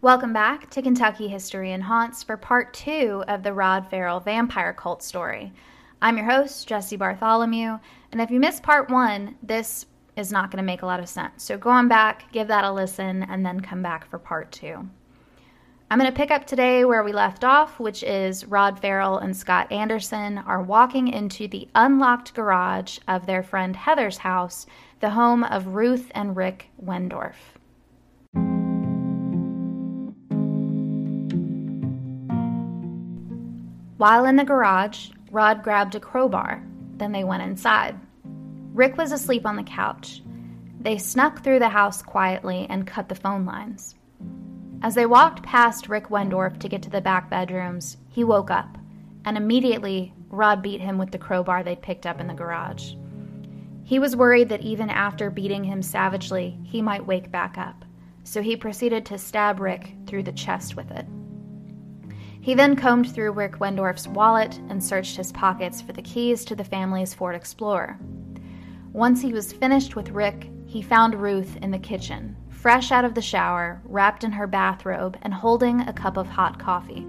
Welcome back to Kentucky History and Haunts for part two of the Rod Ferrell vampire cult story. I'm your host, Jesse Bartholomew, and if you missed part one, this is not going to make a lot of sense. So go on back, give that a listen, and then come back for part two. I'm going to pick up today where we left off, which is Rod Ferrell and Scott Anderson are walking into the unlocked garage of their friend Heather's house, the home of Ruth and Rick Wendorf. While in the garage, Rod grabbed a crowbar. Then they went inside. Rick was asleep on the couch. They snuck through the house quietly and cut the phone lines. As they walked past Rick Wendorf to get to the back bedrooms, he woke up, and immediately Rod beat him with the crowbar they'd picked up in the garage. He was worried that even after beating him savagely, he might wake back up, so he proceeded to stab Rick through the chest with it. He then combed through Rick Wendorf's wallet and searched his pockets for the keys to the family's Ford Explorer. Once he was finished with Rick, he found Ruth in the kitchen, fresh out of the shower, wrapped in her bathrobe, and holding a cup of hot coffee.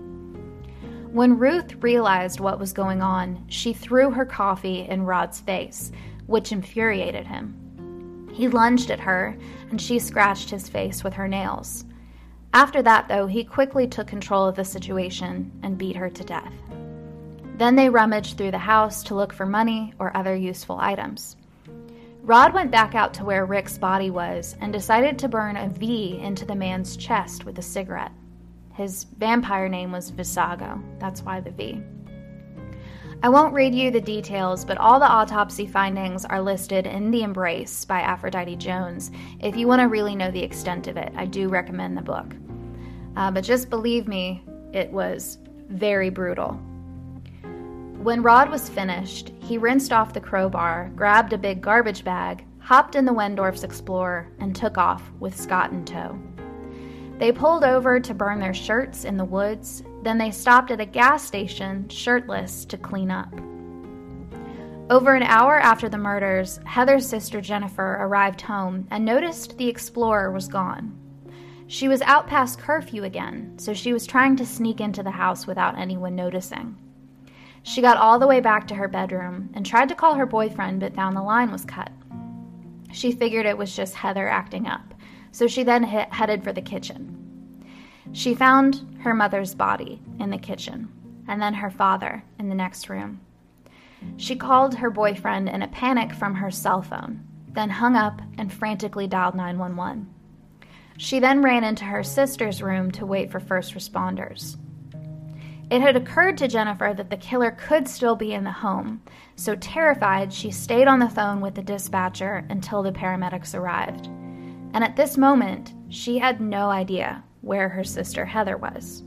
When Ruth realized what was going on, she threw her coffee in Rod's face, which infuriated him. He lunged at her, and she scratched his face with her nails. After that, though, he quickly took control of the situation and beat her to death. Then they rummaged through the house to look for money or other useful items. Rod went back out to where Rick's body was and decided to burn a V into the man's chest with a cigarette. His vampire name was Vesago, that's why the V. I won't read you the details, but all the autopsy findings are listed in The Embrace by Aphrodite Jones. If you want to really know the extent of it, I do recommend the book. Uh, but just believe me, it was very brutal. When Rod was finished, he rinsed off the crowbar, grabbed a big garbage bag, hopped in the Wendorf's Explorer, and took off with Scott in tow. They pulled over to burn their shirts in the woods, then they stopped at a gas station, shirtless, to clean up. Over an hour after the murders, Heather's sister Jennifer arrived home and noticed the Explorer was gone. She was out past curfew again, so she was trying to sneak into the house without anyone noticing. She got all the way back to her bedroom and tried to call her boyfriend, but found the line was cut. She figured it was just Heather acting up so she then hit, headed for the kitchen. She found her mother's body in the kitchen, and then her father in the next room. She called her boyfriend in a panic from her cell phone, then hung up and frantically dialed 911. She then ran into her sister's room to wait for first responders. It had occurred to Jennifer that the killer could still be in the home, so terrified, she stayed on the phone with the dispatcher until the paramedics arrived and at this moment, she had no idea where her sister Heather was.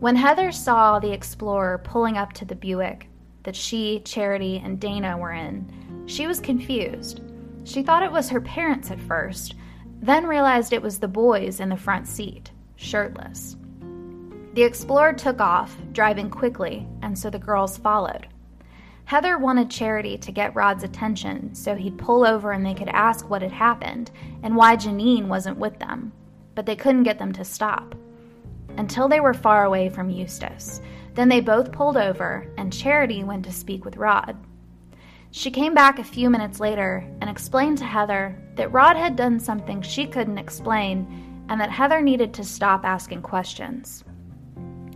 When Heather saw the Explorer pulling up to the Buick that she, Charity, and Dana were in, she was confused. She thought it was her parents at first, then realized it was the boys in the front seat, shirtless. The Explorer took off, driving quickly, and so the girls followed. Heather wanted Charity to get Rod's attention so he'd pull over and they could ask what had happened and why Janine wasn't with them, but they couldn't get them to stop. Until they were far away from Eustis. Then they both pulled over and Charity went to speak with Rod. She came back a few minutes later and explained to Heather that Rod had done something she couldn't explain and that Heather needed to stop asking questions.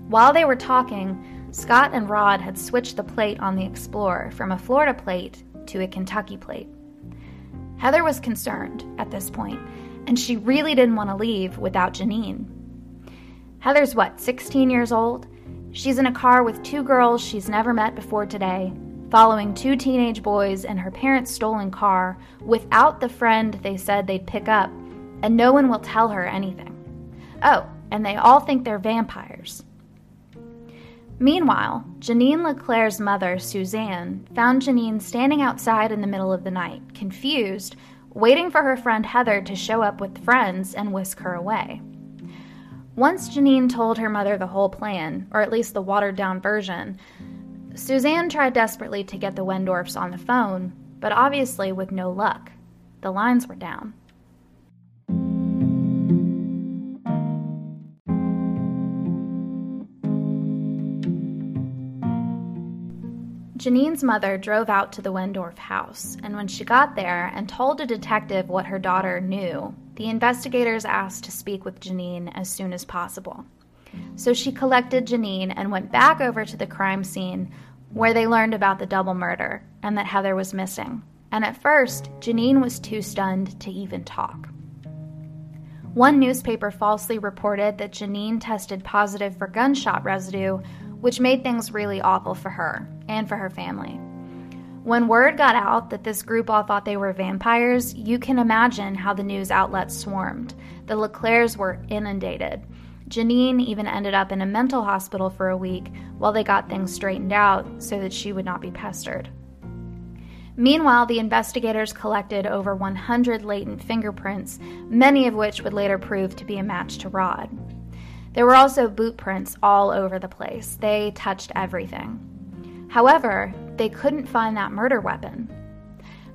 While they were talking, Scott and Rod had switched the plate on the Explorer from a Florida plate to a Kentucky plate. Heather was concerned at this point, and she really didn't want to leave without Janine. Heather's what, 16 years old? She's in a car with two girls she's never met before today, following two teenage boys in her parents' stolen car without the friend they said they'd pick up, and no one will tell her anything. Oh, and they all think they're vampires. Meanwhile, Janine LeClaire's mother, Suzanne, found Janine standing outside in the middle of the night, confused, waiting for her friend Heather to show up with friends and whisk her away. Once Janine told her mother the whole plan, or at least the watered down version, Suzanne tried desperately to get the Wendorfs on the phone, but obviously with no luck. The lines were down. Janine's mother drove out to the Wendorf house, and when she got there and told a detective what her daughter knew, the investigators asked to speak with Janine as soon as possible. So she collected Janine and went back over to the crime scene where they learned about the double murder and that Heather was missing. And at first, Janine was too stunned to even talk. One newspaper falsely reported that Janine tested positive for gunshot residue, which made things really awful for her and for her family. When word got out that this group all thought they were vampires, you can imagine how the news outlets swarmed. The LeClaire's were inundated. Janine even ended up in a mental hospital for a week while they got things straightened out so that she would not be pestered. Meanwhile, the investigators collected over 100 latent fingerprints, many of which would later prove to be a match to Rod. There were also boot prints all over the place. They touched everything. However, they couldn't find that murder weapon.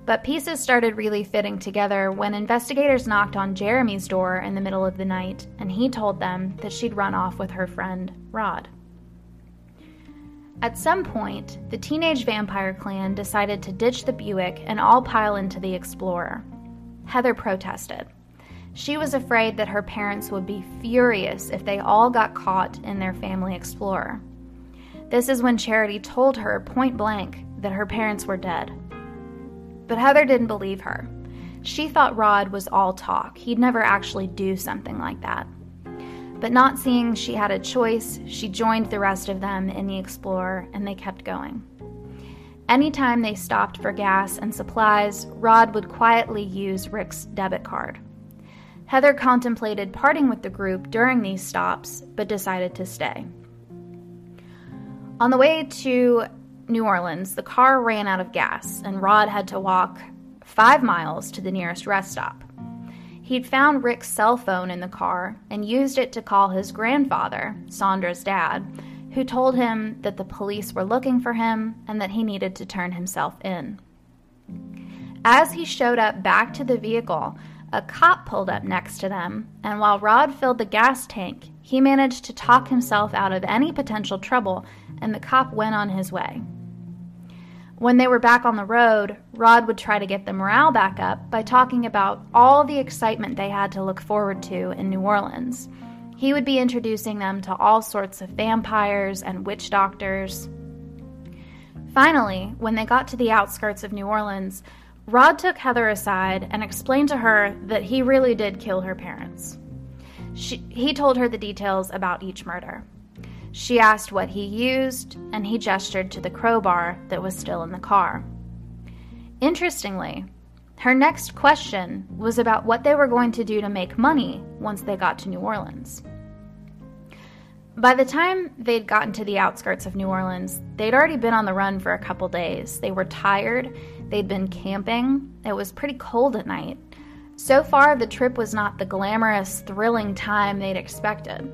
But pieces started really fitting together when investigators knocked on Jeremy's door in the middle of the night and he told them that she'd run off with her friend, Rod. At some point, the teenage vampire clan decided to ditch the Buick and all pile into the Explorer. Heather protested. She was afraid that her parents would be furious if they all got caught in their family Explorer. This is when Charity told her point blank that her parents were dead. But Heather didn't believe her. She thought Rod was all talk. He'd never actually do something like that. But not seeing she had a choice, she joined the rest of them in the Explorer and they kept going. Anytime they stopped for gas and supplies, Rod would quietly use Rick's debit card. Heather contemplated parting with the group during these stops, but decided to stay. On the way to New Orleans, the car ran out of gas, and Rod had to walk five miles to the nearest rest stop. He'd found Rick's cell phone in the car and used it to call his grandfather, Sandra's dad, who told him that the police were looking for him and that he needed to turn himself in. As he showed up back to the vehicle, a cop pulled up next to them, and while Rod filled the gas tank, he managed to talk himself out of any potential trouble, and the cop went on his way. When they were back on the road, Rod would try to get the morale back up by talking about all the excitement they had to look forward to in New Orleans. He would be introducing them to all sorts of vampires and witch doctors. Finally, when they got to the outskirts of New Orleans, Rod took Heather aside and explained to her that he really did kill her parents. She, he told her the details about each murder. She asked what he used, and he gestured to the crowbar that was still in the car. Interestingly, her next question was about what they were going to do to make money once they got to New Orleans. By the time they'd gotten to the outskirts of New Orleans, they'd already been on the run for a couple days. They were tired, they'd been camping, it was pretty cold at night. So far, the trip was not the glamorous, thrilling time they'd expected.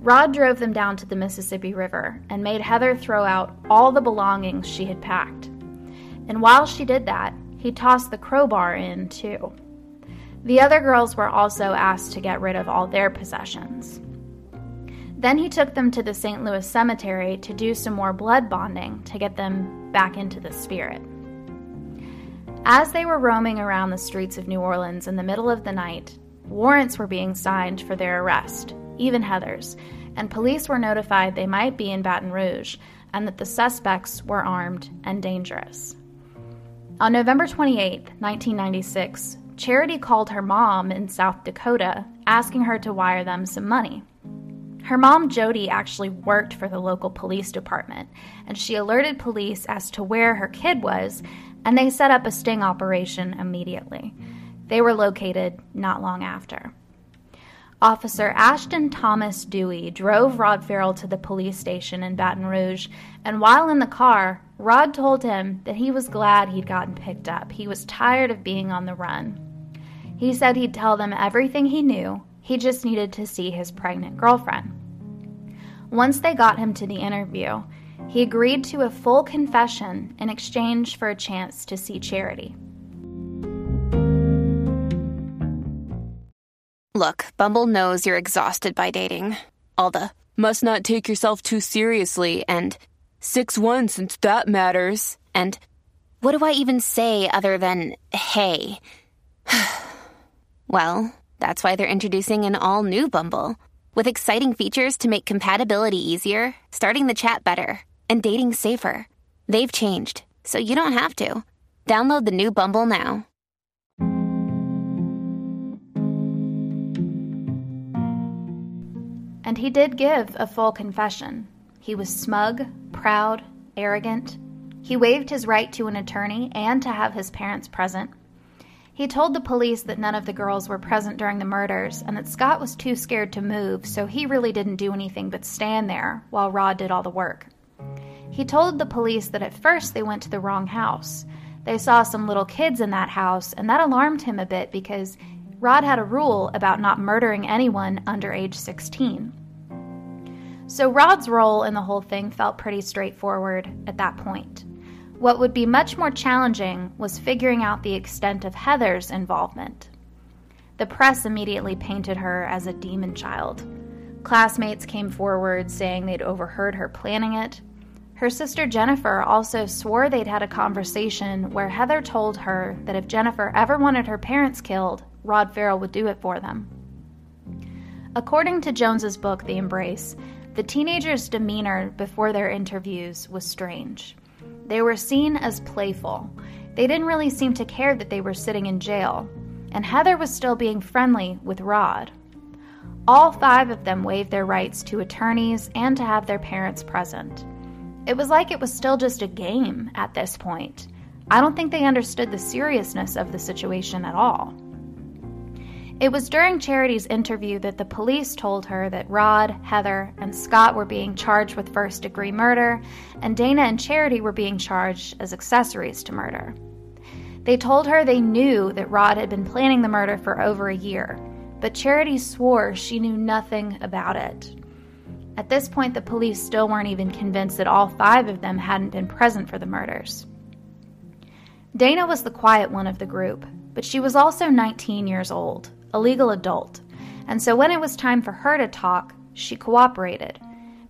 Rod drove them down to the Mississippi River and made Heather throw out all the belongings she had packed. And while she did that, he tossed the crowbar in, too. The other girls were also asked to get rid of all their possessions. Then he took them to the St. Louis Cemetery to do some more blood bonding to get them back into the spirit. As they were roaming around the streets of New Orleans in the middle of the night, warrants were being signed for their arrest, even Heather's, and police were notified they might be in Baton Rouge and that the suspects were armed and dangerous. On November 28, 1996, Charity called her mom in South Dakota asking her to wire them some money. Her mom, Jody, actually worked for the local police department, and she alerted police as to where her kid was, and they set up a sting operation immediately. They were located not long after. Officer Ashton Thomas Dewey drove Rod Ferrell to the police station in Baton Rouge, and while in the car, Rod told him that he was glad he'd gotten picked up. He was tired of being on the run. He said he'd tell them everything he knew, he just needed to see his pregnant girlfriend. Once they got him to the interview, he agreed to a full confession in exchange for a chance to see Charity. Look, Bumble knows you're exhausted by dating. All the must not take yourself too seriously and 6 1 since that matters. And what do I even say other than hey? well, that's why they're introducing an all new Bumble with exciting features to make compatibility easier, starting the chat better, and dating safer. They've changed, so you don't have to. Download the new Bumble now. And he did give a full confession. He was smug, proud, arrogant. He waived his right to an attorney and to have his parents present. He told the police that none of the girls were present during the murders and that Scott was too scared to move, so he really didn't do anything but stand there while Rod did all the work. He told the police that at first they went to the wrong house. They saw some little kids in that house, and that alarmed him a bit because Rod had a rule about not murdering anyone under age 16. So Rod's role in the whole thing felt pretty straightforward at that point. What would be much more challenging was figuring out the extent of Heather's involvement. The press immediately painted her as a demon child. Classmates came forward saying they'd overheard her planning it, her sister Jennifer also swore they'd had a conversation where Heather told her that if Jennifer ever wanted her parents killed, Rod Ferrell would do it for them. According to Jones's book, The Embrace, the teenagers' demeanor before their interviews was strange. They were seen as playful. They didn't really seem to care that they were sitting in jail, and Heather was still being friendly with Rod. All five of them waived their rights to attorneys and to have their parents present. It was like it was still just a game at this point. I don't think they understood the seriousness of the situation at all. It was during Charity's interview that the police told her that Rod, Heather, and Scott were being charged with first degree murder, and Dana and Charity were being charged as accessories to murder. They told her they knew that Rod had been planning the murder for over a year, but Charity swore she knew nothing about it. At this point, the police still weren't even convinced that all five of them hadn't been present for the murders. Dana was the quiet one of the group, but she was also 19 years old, a legal adult, and so when it was time for her to talk, she cooperated.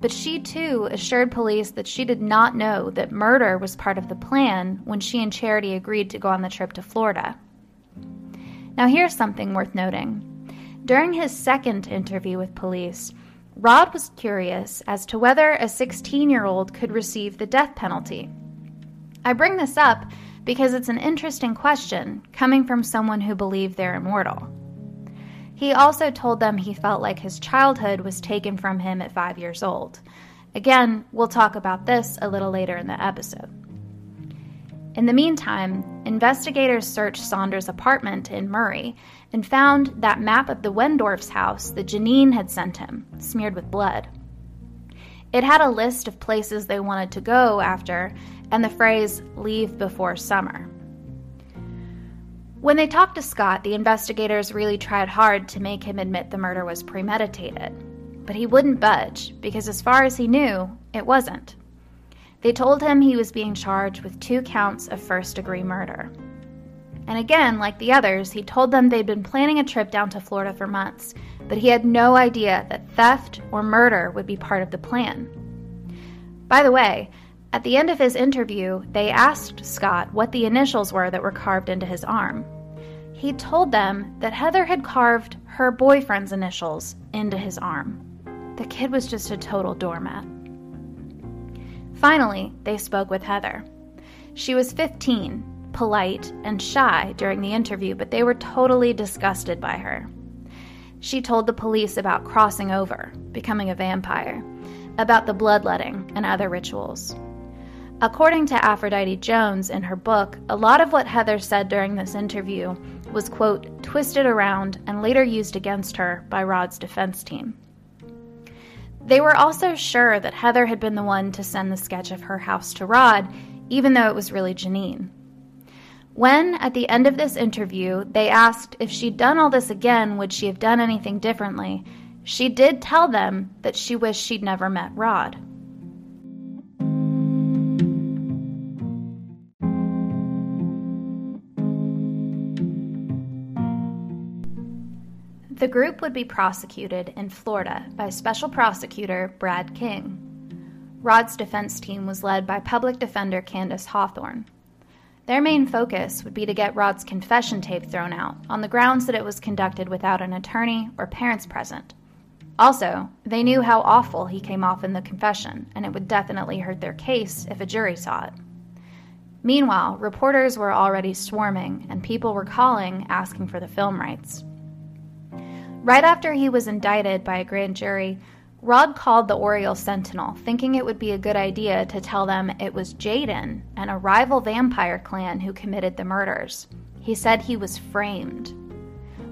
But she too assured police that she did not know that murder was part of the plan when she and Charity agreed to go on the trip to Florida. Now, here's something worth noting. During his second interview with police, Rod was curious as to whether a 16 year old could receive the death penalty. I bring this up because it's an interesting question coming from someone who believed they're immortal. He also told them he felt like his childhood was taken from him at five years old. Again, we'll talk about this a little later in the episode. In the meantime, investigators searched Saunders' apartment in Murray and found that map of the Wendorf's house that Janine had sent him, smeared with blood. It had a list of places they wanted to go after and the phrase, leave before summer. When they talked to Scott, the investigators really tried hard to make him admit the murder was premeditated. But he wouldn't budge, because as far as he knew, it wasn't. They told him he was being charged with two counts of first degree murder. And again, like the others, he told them they'd been planning a trip down to Florida for months, but he had no idea that theft or murder would be part of the plan. By the way, at the end of his interview, they asked Scott what the initials were that were carved into his arm. He told them that Heather had carved her boyfriend's initials into his arm. The kid was just a total doormat. Finally, they spoke with Heather. She was 15, polite, and shy during the interview, but they were totally disgusted by her. She told the police about crossing over, becoming a vampire, about the bloodletting, and other rituals. According to Aphrodite Jones in her book, a lot of what Heather said during this interview was, quote, twisted around and later used against her by Rod's defense team. They were also sure that Heather had been the one to send the sketch of her house to Rod, even though it was really Janine. When, at the end of this interview, they asked if she'd done all this again, would she have done anything differently, she did tell them that she wished she'd never met Rod. The group would be prosecuted in Florida by Special Prosecutor Brad King. Rod's defense team was led by public defender Candace Hawthorne. Their main focus would be to get Rod's confession tape thrown out on the grounds that it was conducted without an attorney or parents present. Also, they knew how awful he came off in the confession, and it would definitely hurt their case if a jury saw it. Meanwhile, reporters were already swarming, and people were calling asking for the film rights. Right after he was indicted by a grand jury, Rod called the Orlando Sentinel, thinking it would be a good idea to tell them it was Jaden and a rival vampire clan who committed the murders. He said he was framed.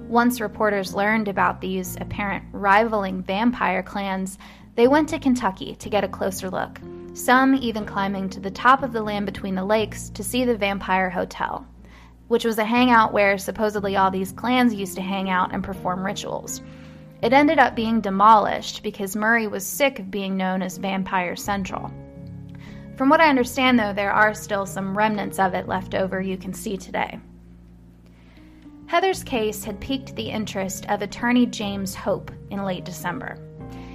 Once reporters learned about these apparent rivaling vampire clans, they went to Kentucky to get a closer look, some even climbing to the top of the land between the lakes to see the Vampire Hotel, which was a hangout where supposedly all these clans used to hang out and perform rituals. It ended up being demolished because Murray was sick of being known as Vampire Central. From what I understand, though, there are still some remnants of it left over you can see today. Heather's case had piqued the interest of attorney James Hope in late December.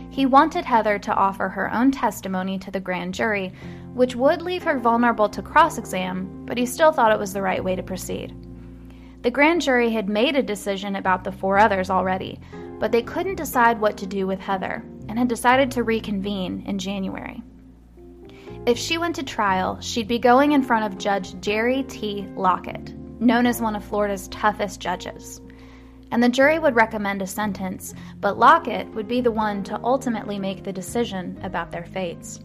He wanted Heather to offer her own testimony to the grand jury, which would leave her vulnerable to cross exam, but he still thought it was the right way to proceed. The grand jury had made a decision about the four others already, but they couldn't decide what to do with Heather and had decided to reconvene in January. If she went to trial, she'd be going in front of Judge Jerry T. Lockett, known as one of Florida's toughest judges. And the jury would recommend a sentence, but Lockett would be the one to ultimately make the decision about their fates.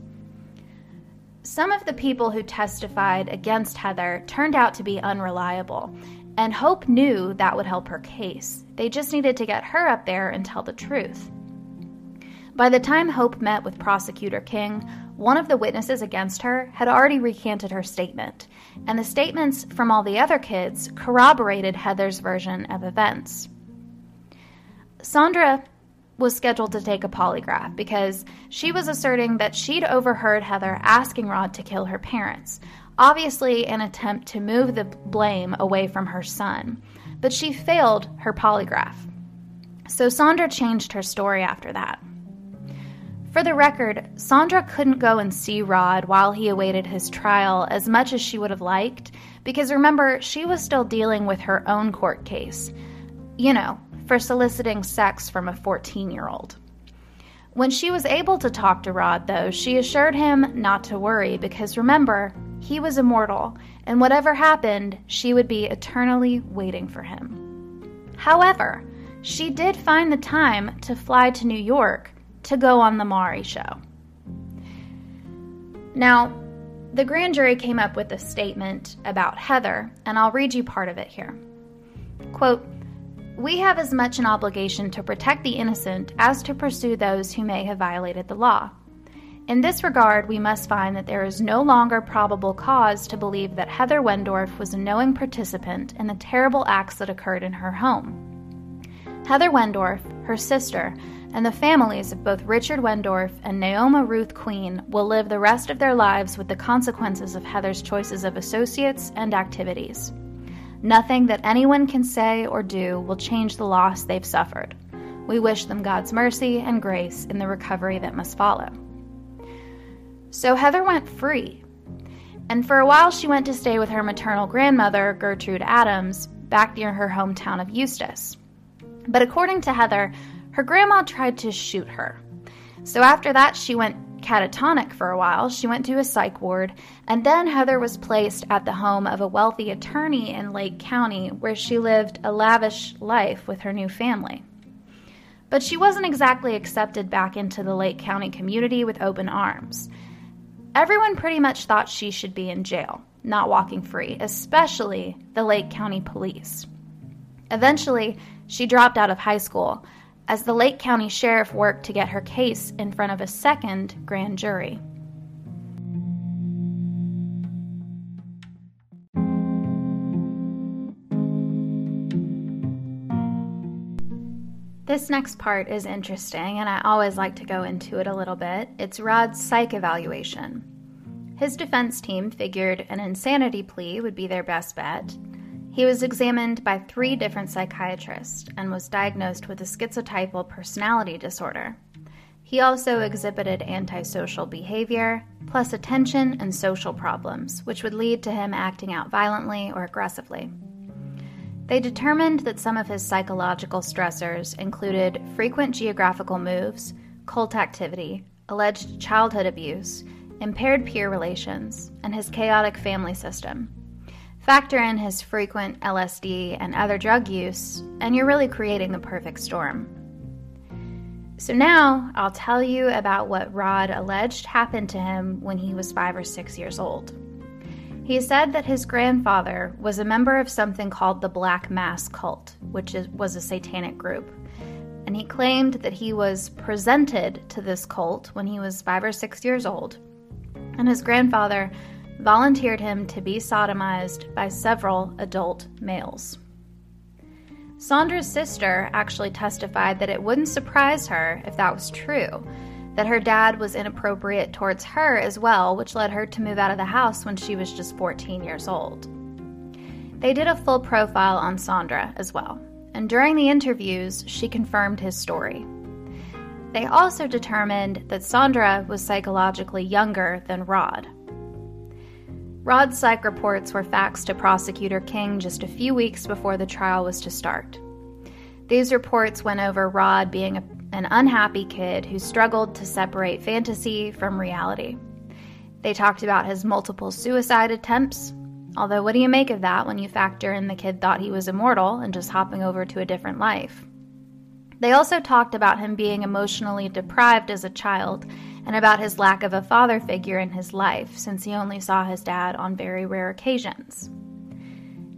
Some of the people who testified against Heather turned out to be unreliable, and Hope knew that would help her case. They just needed to get her up there and tell the truth. By the time Hope met with Prosecutor King, one of the witnesses against her had already recanted her statement, and the statements from all the other kids corroborated Heather's version of events. Sandra was scheduled to take a polygraph because she was asserting that she'd overheard Heather asking Rod to kill her parents, obviously an attempt to move the blame away from her son. But she failed her polygraph. So Sandra changed her story after that. For the record, Sandra couldn't go and see Rod while he awaited his trial as much as she would have liked, because remember, she was still dealing with her own court case. You know, for soliciting sex from a 14 year old. When she was able to talk to Rod, though, she assured him not to worry because remember, he was immortal, and whatever happened, she would be eternally waiting for him. However, she did find the time to fly to New York to go on the Maury show. Now, the grand jury came up with a statement about Heather, and I'll read you part of it here. Quote, we have as much an obligation to protect the innocent as to pursue those who may have violated the law. In this regard, we must find that there is no longer probable cause to believe that Heather Wendorf was a knowing participant in the terrible acts that occurred in her home. Heather Wendorf, her sister, and the families of both Richard Wendorf and Naoma Ruth Queen will live the rest of their lives with the consequences of Heather's choices of associates and activities. Nothing that anyone can say or do will change the loss they've suffered. We wish them God's mercy and grace in the recovery that must follow. So Heather went free. And for a while, she went to stay with her maternal grandmother, Gertrude Adams, back near her hometown of Eustis. But according to Heather, her grandma tried to shoot her. So after that, she went catatonic for a while. She went to a psych ward, and then Heather was placed at the home of a wealthy attorney in Lake County, where she lived a lavish life with her new family. But she wasn't exactly accepted back into the Lake County community with open arms. Everyone pretty much thought she should be in jail, not walking free, especially the Lake County police. Eventually, she dropped out of high school as the Lake County Sheriff worked to get her case in front of a second grand jury. This next part is interesting, and I always like to go into it a little bit. It's Rod's psych evaluation. His defense team figured an insanity plea would be their best bet, he was examined by three different psychiatrists and was diagnosed with a schizotypal personality disorder. He also exhibited antisocial behavior, plus attention and social problems, which would lead to him acting out violently or aggressively. They determined that some of his psychological stressors included frequent geographical moves, cult activity, alleged childhood abuse, impaired peer relations, and his chaotic family system. Factor in his frequent LSD and other drug use, and you're really creating the perfect storm. So now I'll tell you about what Rod alleged happened to him when he was five or six years old. He said that his grandfather was a member of something called the Black Mass Cult, which is, was a satanic group. And he claimed that he was presented to this cult when he was five or six years old. And his grandfather volunteered him to be sodomized by several adult males. Sandra's sister actually testified that it wouldn't surprise her if that was true, that her dad was inappropriate towards her as well, which led her to move out of the house when she was just 14 years old. They did a full profile on Sandra as well, and during the interviews, she confirmed his story. They also determined that Sandra was psychologically younger than Rod. Rod's psych reports were faxed to Prosecutor King just a few weeks before the trial was to start. These reports went over Rod being a, an unhappy kid who struggled to separate fantasy from reality. They talked about his multiple suicide attempts, although, what do you make of that when you factor in the kid thought he was immortal and just hopping over to a different life? They also talked about him being emotionally deprived as a child and about his lack of a father figure in his life, since he only saw his dad on very rare occasions.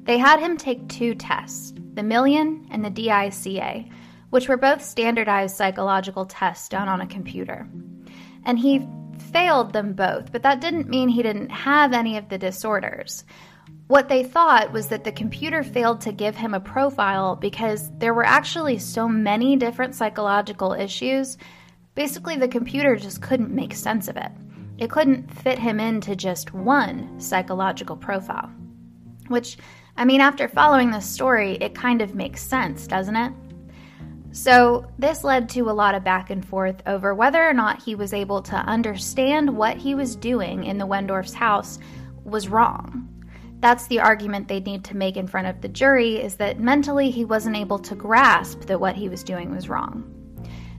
They had him take two tests the Millon and the DICA, which were both standardized psychological tests done on a computer. And he failed them both, but that didn't mean he didn't have any of the disorders. What they thought was that the computer failed to give him a profile because there were actually so many different psychological issues Basically, the computer just couldn't make sense of it. It couldn't fit him into just one psychological profile. Which, I mean, after following this story, it kind of makes sense, doesn't it? So, this led to a lot of back and forth over whether or not he was able to understand what he was doing in the Wendorf's house was wrong. That's the argument they need to make in front of the jury is that mentally he wasn't able to grasp that what he was doing was wrong.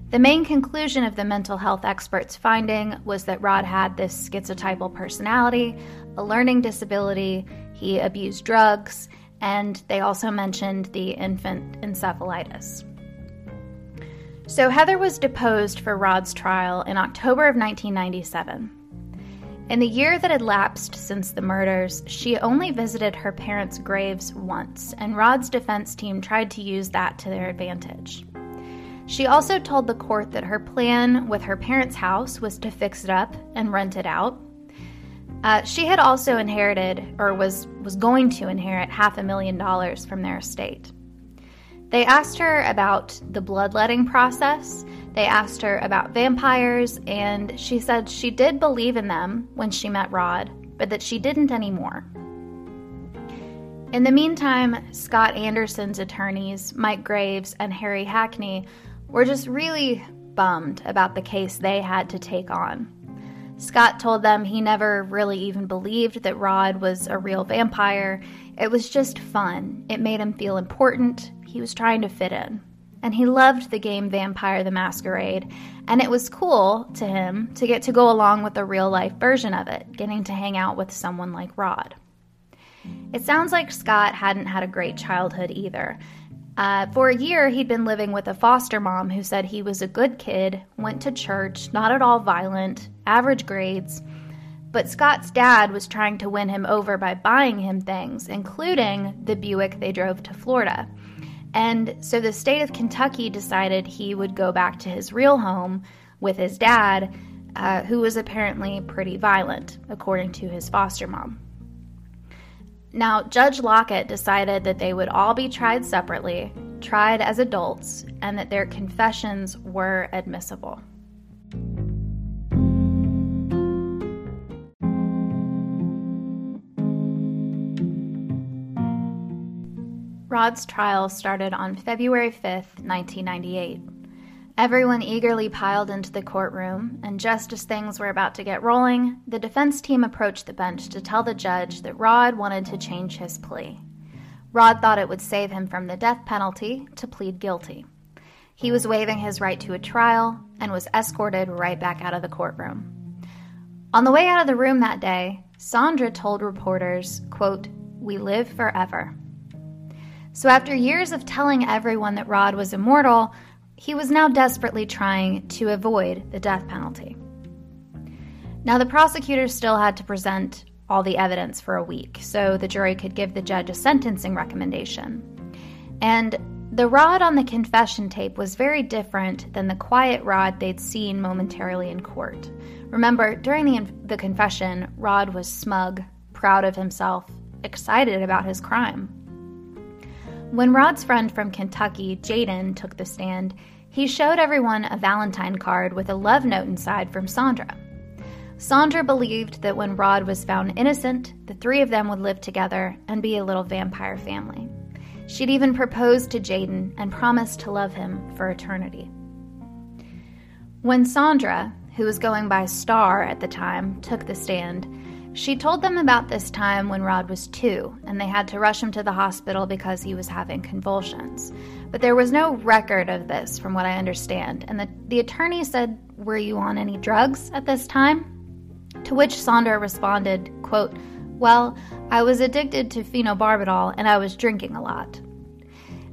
The main conclusion of the mental health experts' finding was that Rod had this schizotypal personality, a learning disability, he abused drugs, and they also mentioned the infant encephalitis. So Heather was deposed for Rod's trial in October of 1997. In the year that had lapsed since the murders, she only visited her parents' graves once, and Rod's defense team tried to use that to their advantage. She also told the court that her plan with her parents' house was to fix it up and rent it out. Uh, she had also inherited, or was, was going to inherit, half a million dollars from their estate. They asked her about the bloodletting process. They asked her about vampires, and she said she did believe in them when she met Rod, but that she didn't anymore. In the meantime, Scott Anderson's attorneys, Mike Graves and Harry Hackney, were just really bummed about the case they had to take on. Scott told them he never really even believed that Rod was a real vampire. It was just fun. It made him feel important. He was trying to fit in. And he loved the game Vampire the Masquerade, and it was cool to him to get to go along with a real life version of it, getting to hang out with someone like Rod. It sounds like Scott hadn't had a great childhood either, uh, for a year, he'd been living with a foster mom who said he was a good kid, went to church, not at all violent, average grades. But Scott's dad was trying to win him over by buying him things, including the Buick they drove to Florida. And so the state of Kentucky decided he would go back to his real home with his dad, uh, who was apparently pretty violent, according to his foster mom. Now, Judge Lockett decided that they would all be tried separately, tried as adults, and that their confessions were admissible. Rod's trial started on February 5th, 1998. Everyone eagerly piled into the courtroom, and just as things were about to get rolling, the defense team approached the bench to tell the judge that Rod wanted to change his plea. Rod thought it would save him from the death penalty to plead guilty. He was waiving his right to a trial and was escorted right back out of the courtroom. On the way out of the room that day, Sandra told reporters, quote, "We live forever." So after years of telling everyone that Rod was immortal, he was now desperately trying to avoid the death penalty. Now, the prosecutor still had to present all the evidence for a week so the jury could give the judge a sentencing recommendation. And the Rod on the confession tape was very different than the quiet Rod they'd seen momentarily in court. Remember, during the, the confession, Rod was smug, proud of himself, excited about his crime. When Rod's friend from Kentucky, Jaden, took the stand, he showed everyone a Valentine card with a love note inside from Sandra. Sandra believed that when Rod was found innocent, the three of them would live together and be a little vampire family. She'd even proposed to Jaden and promised to love him for eternity. When Sandra, who was going by Star at the time, took the stand, she told them about this time when Rod was two, and they had to rush him to the hospital because he was having convulsions. But there was no record of this, from what I understand, and the, the attorney said, Were you on any drugs at this time? To which Sandra responded, quote, Well, I was addicted to phenobarbital and I was drinking a lot.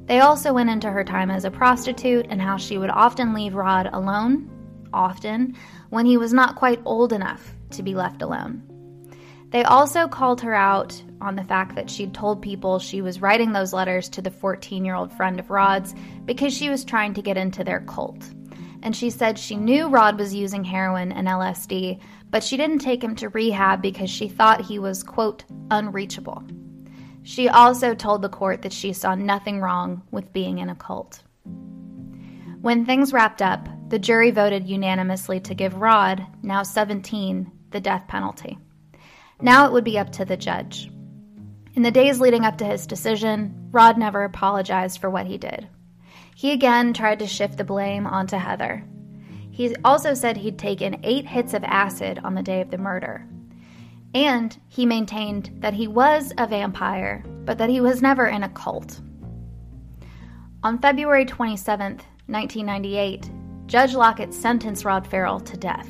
They also went into her time as a prostitute and how she would often leave Rod alone, often, when he was not quite old enough to be left alone. They also called her out on the fact that she'd told people she was writing those letters to the 14 year old friend of Rod's because she was trying to get into their cult. And she said she knew Rod was using heroin and LSD, but she didn't take him to rehab because she thought he was, quote, unreachable. She also told the court that she saw nothing wrong with being in a cult. When things wrapped up, the jury voted unanimously to give Rod, now 17, the death penalty. Now it would be up to the judge. In the days leading up to his decision, Rod never apologized for what he did. He again tried to shift the blame onto Heather. He also said he'd taken eight hits of acid on the day of the murder. And he maintained that he was a vampire, but that he was never in a cult. On February 27, 1998, Judge Lockett sentenced Rod Ferrell to death.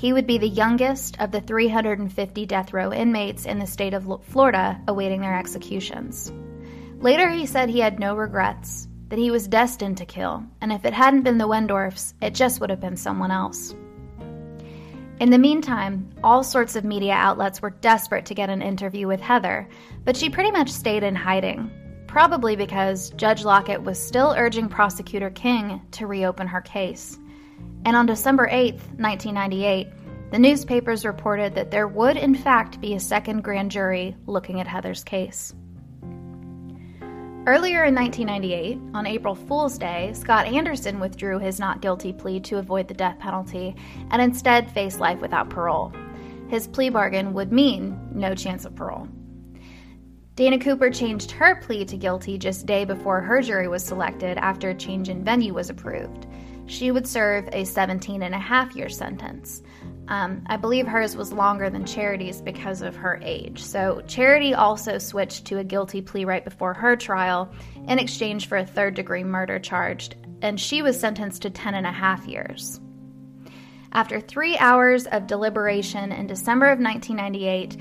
He would be the youngest of the 350 death row inmates in the state of Florida awaiting their executions. Later, he said he had no regrets, that he was destined to kill, and if it hadn't been the Wendorfs, it just would have been someone else. In the meantime, all sorts of media outlets were desperate to get an interview with Heather, but she pretty much stayed in hiding, probably because Judge Lockett was still urging Prosecutor King to reopen her case. And on December 8, 1998, the newspapers reported that there would, in fact, be a second grand jury looking at Heather's case. Earlier in 1998, on April Fool's Day, Scott Anderson withdrew his not guilty plea to avoid the death penalty and instead faced life without parole. His plea bargain would mean no chance of parole. Dana Cooper changed her plea to guilty just day before her jury was selected after a change in venue was approved she would serve a 17 and a half year sentence. Um, I believe hers was longer than Charity's because of her age. So, Charity also switched to a guilty plea right before her trial in exchange for a third degree murder charge, and she was sentenced to 10 and a half years. After three hours of deliberation in December of 1998,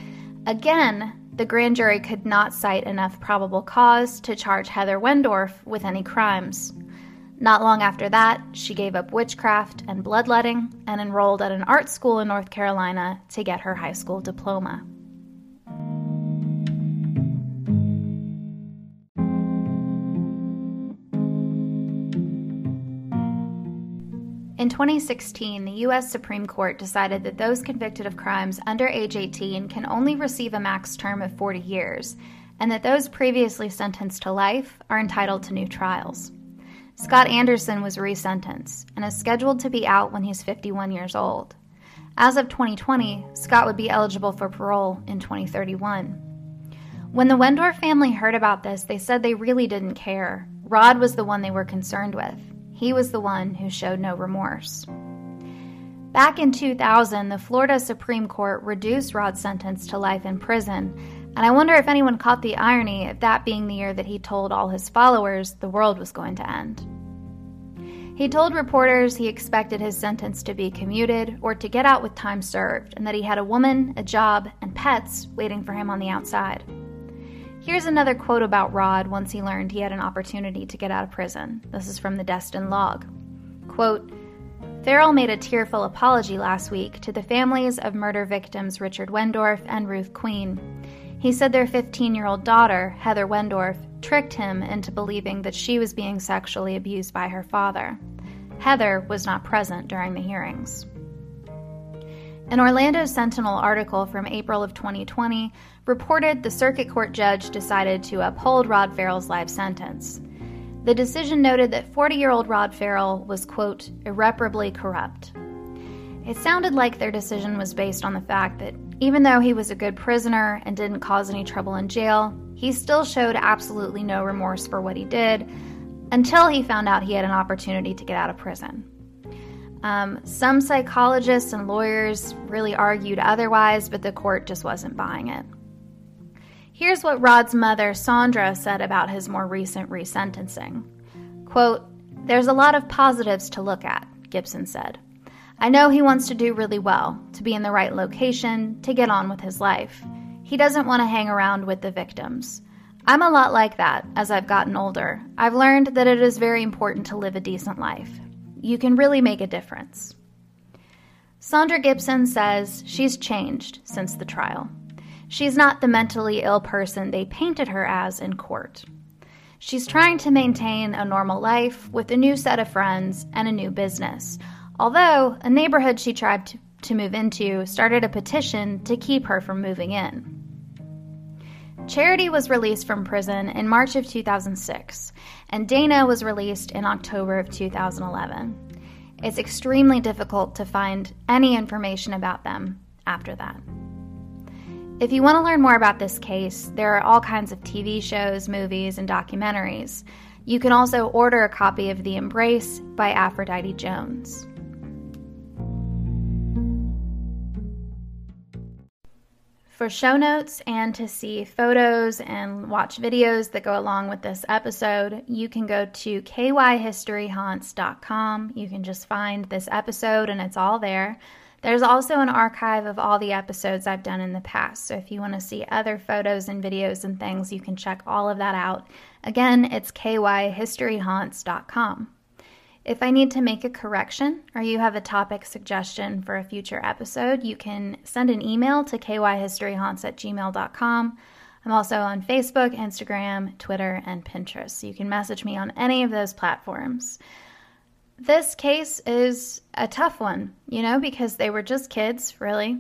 again, the grand jury could not cite enough probable cause to charge Heather Wendorf with any crimes. Not long after that, she gave up witchcraft and bloodletting and enrolled at an art school in North Carolina to get her high school diploma. In 2016, the U.S. Supreme Court decided that those convicted of crimes under age 18 can only receive a max term of 40 years, and that those previously sentenced to life are entitled to new trials. Scott Anderson was resentenced and is scheduled to be out when he's 51 years old. As of 2020, Scott would be eligible for parole in 2031. When the Wendorf family heard about this, they said they really didn't care. Rod was the one they were concerned with. He was the one who showed no remorse. Back in 2000, the Florida Supreme Court reduced Rod's sentence to life in prison, and I wonder if anyone caught the irony of that being the year that he told all his followers the world was going to end. He told reporters he expected his sentence to be commuted or to get out with time served, and that he had a woman, a job, and pets waiting for him on the outside. Here's another quote about Rod once he learned he had an opportunity to get out of prison. This is from the Destin log. Quote, Ferrell made a tearful apology last week to the families of murder victims Richard Wendorf and Ruth Queen. He said their 15 year old daughter, Heather Wendorf, tricked him into believing that she was being sexually abused by her father. Heather was not present during the hearings. An Orlando Sentinel article from April of 2020 reported the circuit court judge decided to uphold Rod Ferrell's life sentence. The decision noted that 40 year old Rod Ferrell was, quote, irreparably corrupt. It sounded like their decision was based on the fact that even though he was a good prisoner and didn't cause any trouble in jail, he still showed absolutely no remorse for what he did until he found out he had an opportunity to get out of prison. Um, some psychologists and lawyers really argued otherwise, but the court just wasn't buying it. Here's what Rod's mother, Sandra, said about his more recent resentencing. Quote, There's a lot of positives to look at, Gibson said. I know he wants to do really well, to be in the right location, to get on with his life. He doesn't want to hang around with the victims. I'm a lot like that as I've gotten older. I've learned that it is very important to live a decent life. You can really make a difference. Sandra Gibson says she's changed since the trial. She's not the mentally ill person they painted her as in court. She's trying to maintain a normal life with a new set of friends and a new business. Although, a neighborhood she tried to, move into started a petition to keep her from moving in. Charity was released from prison in March of 2006, and Dana was released in October of 2011. It's extremely difficult to find any information about them after that. If you want to learn more about this case, there are all kinds of TV shows, movies, and documentaries. You can also order a copy of The Embrace by Aphrodite Jones. For show notes and to see photos and watch videos that go along with this episode, you can go to kyhistoryhaunts.com. You can just find this episode and it's all there. There's also an archive of all the episodes I've done in the past. So if you want to see other photos and videos and things, you can check all of that out. Again, it's kyhistoryhaunts.com. If I need to make a correction or you have a topic suggestion for a future episode, you can send an email to kyhistoryhaunts at gmail.com. I'm also on Facebook, Instagram, Twitter, and Pinterest. So you can message me on any of those platforms this case is a tough one, you know, because they were just kids, really.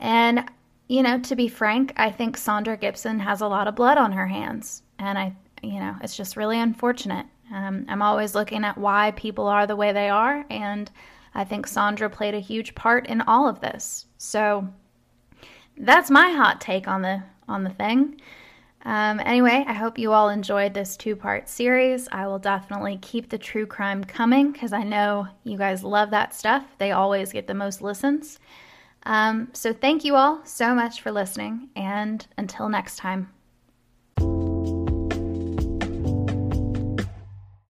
And, you know, to be frank, I think Sandra Gibson has a lot of blood on her hands. And I, you know, it's just really unfortunate. Um, I'm always looking at why people are the way they are. And I think Sandra played a huge part in all of this. So that's my hot take on the on the thing. Um, anyway, I hope you all enjoyed this two part series. I will definitely keep the true crime coming because I know you guys love that stuff. They always get the most listens. Um, so, thank you all so much for listening, and until next time.